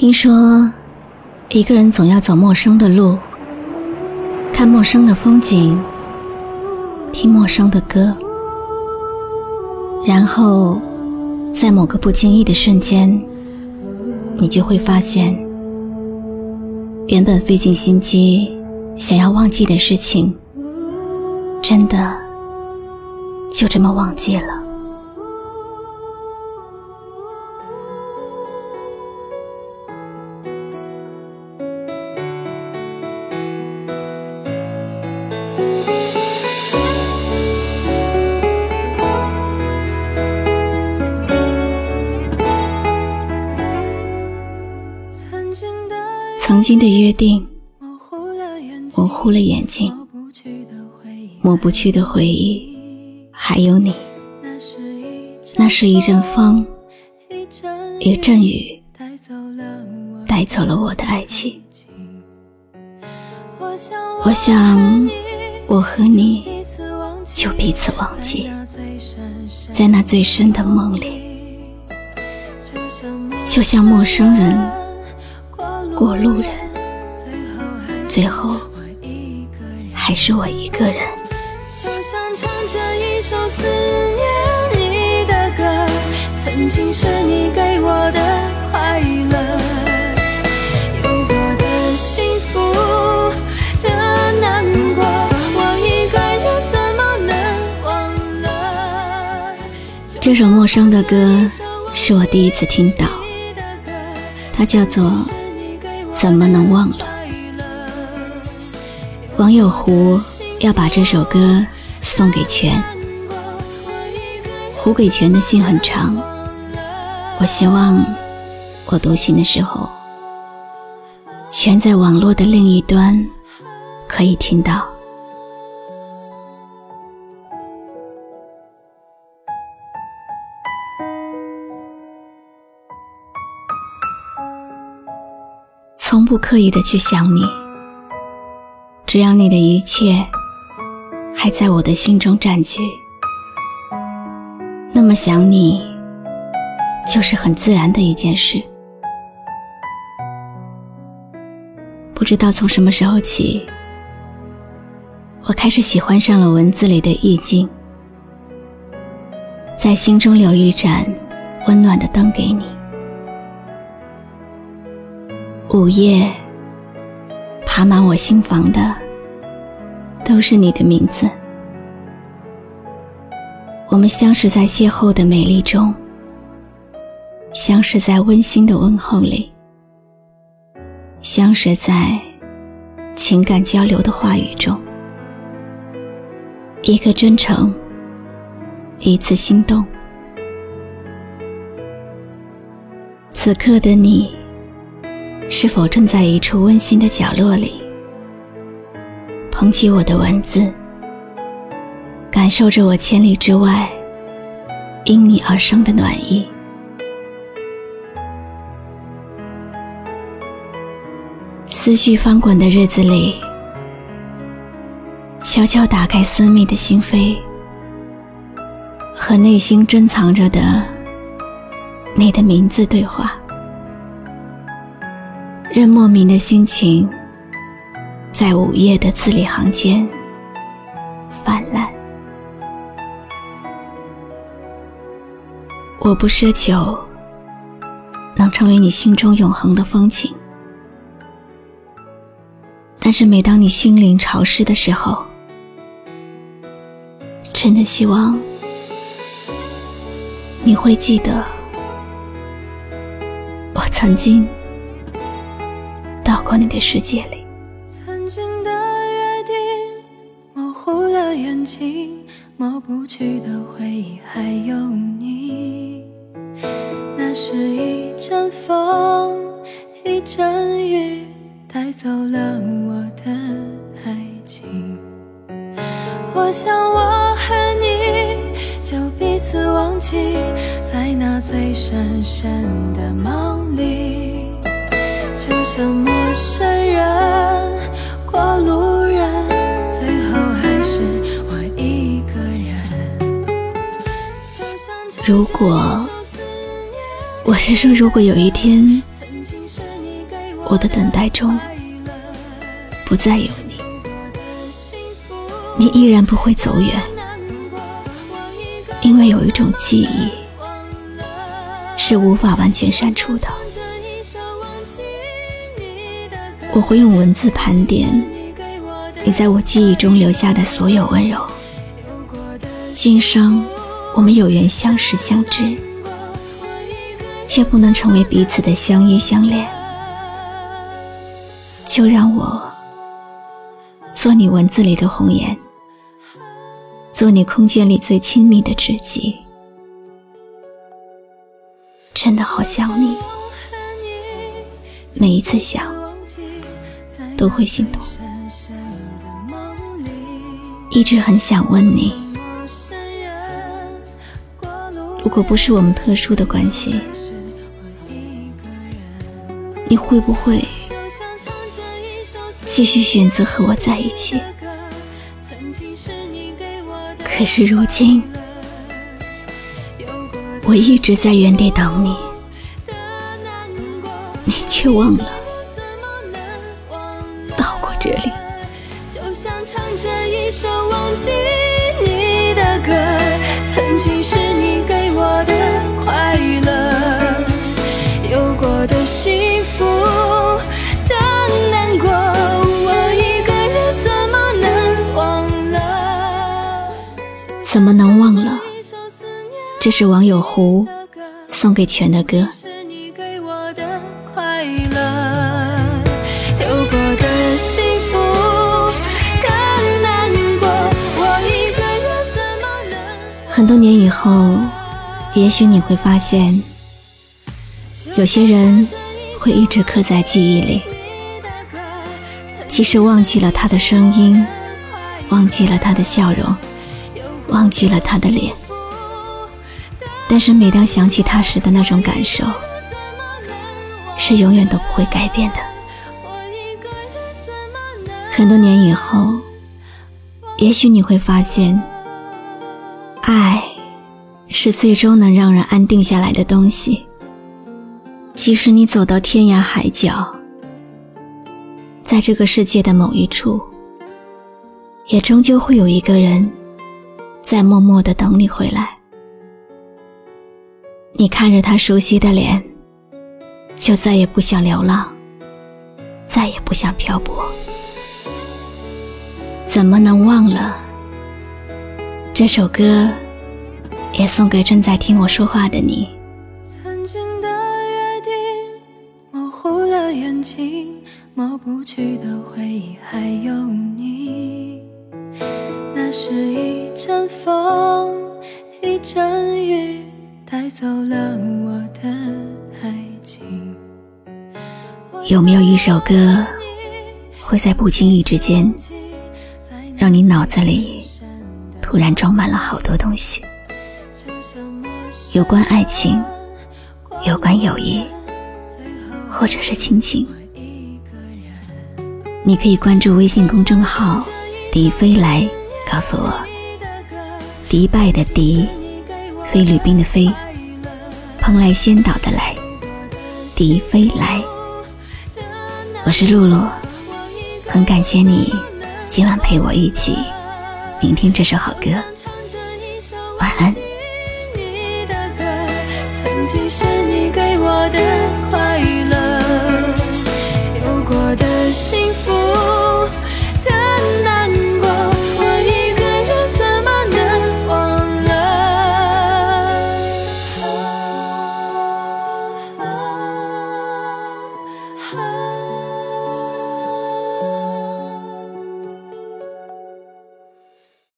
听说，一个人总要走陌生的路，看陌生的风景，听陌生的歌，然后在某个不经意的瞬间，你就会发现，原本费尽心机想要忘记的事情，真的就这么忘记了。曾经的约定，模糊了眼睛，抹不去的回忆，还有你。那是一阵风，一阵雨，带走了我的爱情。我想，我和你就彼此忘记，在那最深的梦里，就像陌生人。过路人，最后还是我一个人。就像唱着一首思念你的歌，曾经是你给我的快乐，有过的幸福的难过，我一个人怎么能忘了？这首陌生的歌是我第一次听到，它叫做。怎么能忘了？网友胡要把这首歌送给全。胡给全的信很长，我希望我读信的时候，全在网络的另一端可以听到。从不刻意的去想你，只要你的一切还在我的心中占据，那么想你就是很自然的一件事。不知道从什么时候起，我开始喜欢上了文字里的意境，在心中留一盏温暖的灯给你。午夜，爬满我心房的都是你的名字。我们相识在邂逅的美丽中，相识在温馨的问候里，相识在情感交流的话语中。一个真诚，一次心动。此刻的你。是否正在一处温馨的角落里，捧起我的文字，感受着我千里之外因你而生的暖意？思绪翻滚的日子里，悄悄打开私密的心扉，和内心珍藏着的你的名字对话。任莫名的心情，在午夜的字里行间泛滥。我不奢求能成为你心中永恒的风景，但是每当你心灵潮湿的时候，真的希望你会记得我曾经。过你的世界里，曾经的约定模糊了眼睛，抹不去的回忆还有你。那是一阵风，一阵雨，带走了我的爱情。我想我和你就彼此忘记，在那最深深的梦里，就像陌。生人过路人，最后还是我一个人。如果我是说，如果有一天我的等待中不再有你，你依然不会走远，因为有一种记忆是无法完全删除的。我会用文字盘点你在我记忆中留下的所有温柔。今生我们有缘相识相知，却不能成为彼此的相依相恋。就让我做你文字里的红颜，做你空间里最亲密的知己。真的好想你，每一次想。都会心痛，一直很想问你，如果不是我们特殊的关系，你会不会继续选择和我在一起？可是如今，我一直在原地等你，你却忘了。怎么能忘了？这是网友胡送给全的歌。很多年以后，也许你会发现，有些人会一直刻在记忆里，即使忘记了他的声音，忘记了他的笑容，忘记了他的脸，但是每当想起他时的那种感受，是永远都不会改变的。很多年以后，也许你会发现。爱，是最终能让人安定下来的东西。即使你走到天涯海角，在这个世界的某一处，也终究会有一个人，在默默的等你回来。你看着他熟悉的脸，就再也不想流浪，再也不想漂泊。怎么能忘了？这首歌也送给正在听我说话的你曾经的约定模糊了眼睛抹不去的回忆还有你那是一阵雨带走了我的爱情有没有一首歌会在不经意之间让你脑子里突然装满了好多东西，有关爱情，有关友谊，或者是亲情。你可以关注微信公众号“迪飞来”，告诉我。迪拜的迪，菲律宾的菲，蓬莱仙岛的来，迪飞来。我是露露，很感谢你今晚陪我一起。聆听这首好歌。